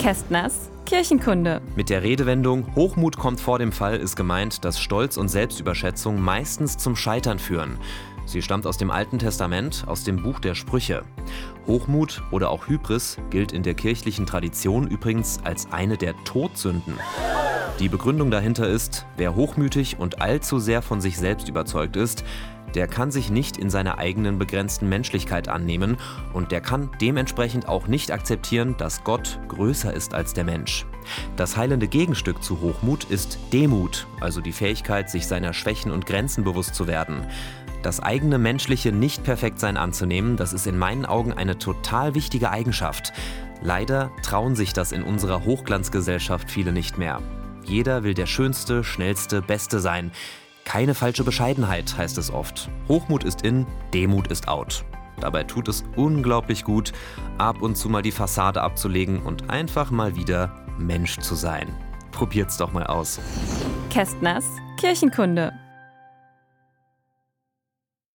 Kästners Kirchenkunde. Mit der Redewendung Hochmut kommt vor dem Fall ist gemeint, dass Stolz und Selbstüberschätzung meistens zum Scheitern führen. Sie stammt aus dem Alten Testament, aus dem Buch der Sprüche. Hochmut oder auch Hybris gilt in der kirchlichen Tradition übrigens als eine der Todsünden. Die Begründung dahinter ist, wer hochmütig und allzu sehr von sich selbst überzeugt ist, der kann sich nicht in seiner eigenen begrenzten Menschlichkeit annehmen und der kann dementsprechend auch nicht akzeptieren, dass Gott größer ist als der Mensch. Das heilende Gegenstück zu Hochmut ist Demut, also die Fähigkeit, sich seiner Schwächen und Grenzen bewusst zu werden. Das eigene menschliche Nicht-Perfektsein anzunehmen, das ist in meinen Augen eine total wichtige Eigenschaft. Leider trauen sich das in unserer Hochglanzgesellschaft viele nicht mehr. Jeder will der Schönste, Schnellste, Beste sein. Keine falsche Bescheidenheit, heißt es oft. Hochmut ist in, Demut ist out. Dabei tut es unglaublich gut, ab und zu mal die Fassade abzulegen und einfach mal wieder Mensch zu sein. Probiert's doch mal aus. Kästners Kirchenkunde.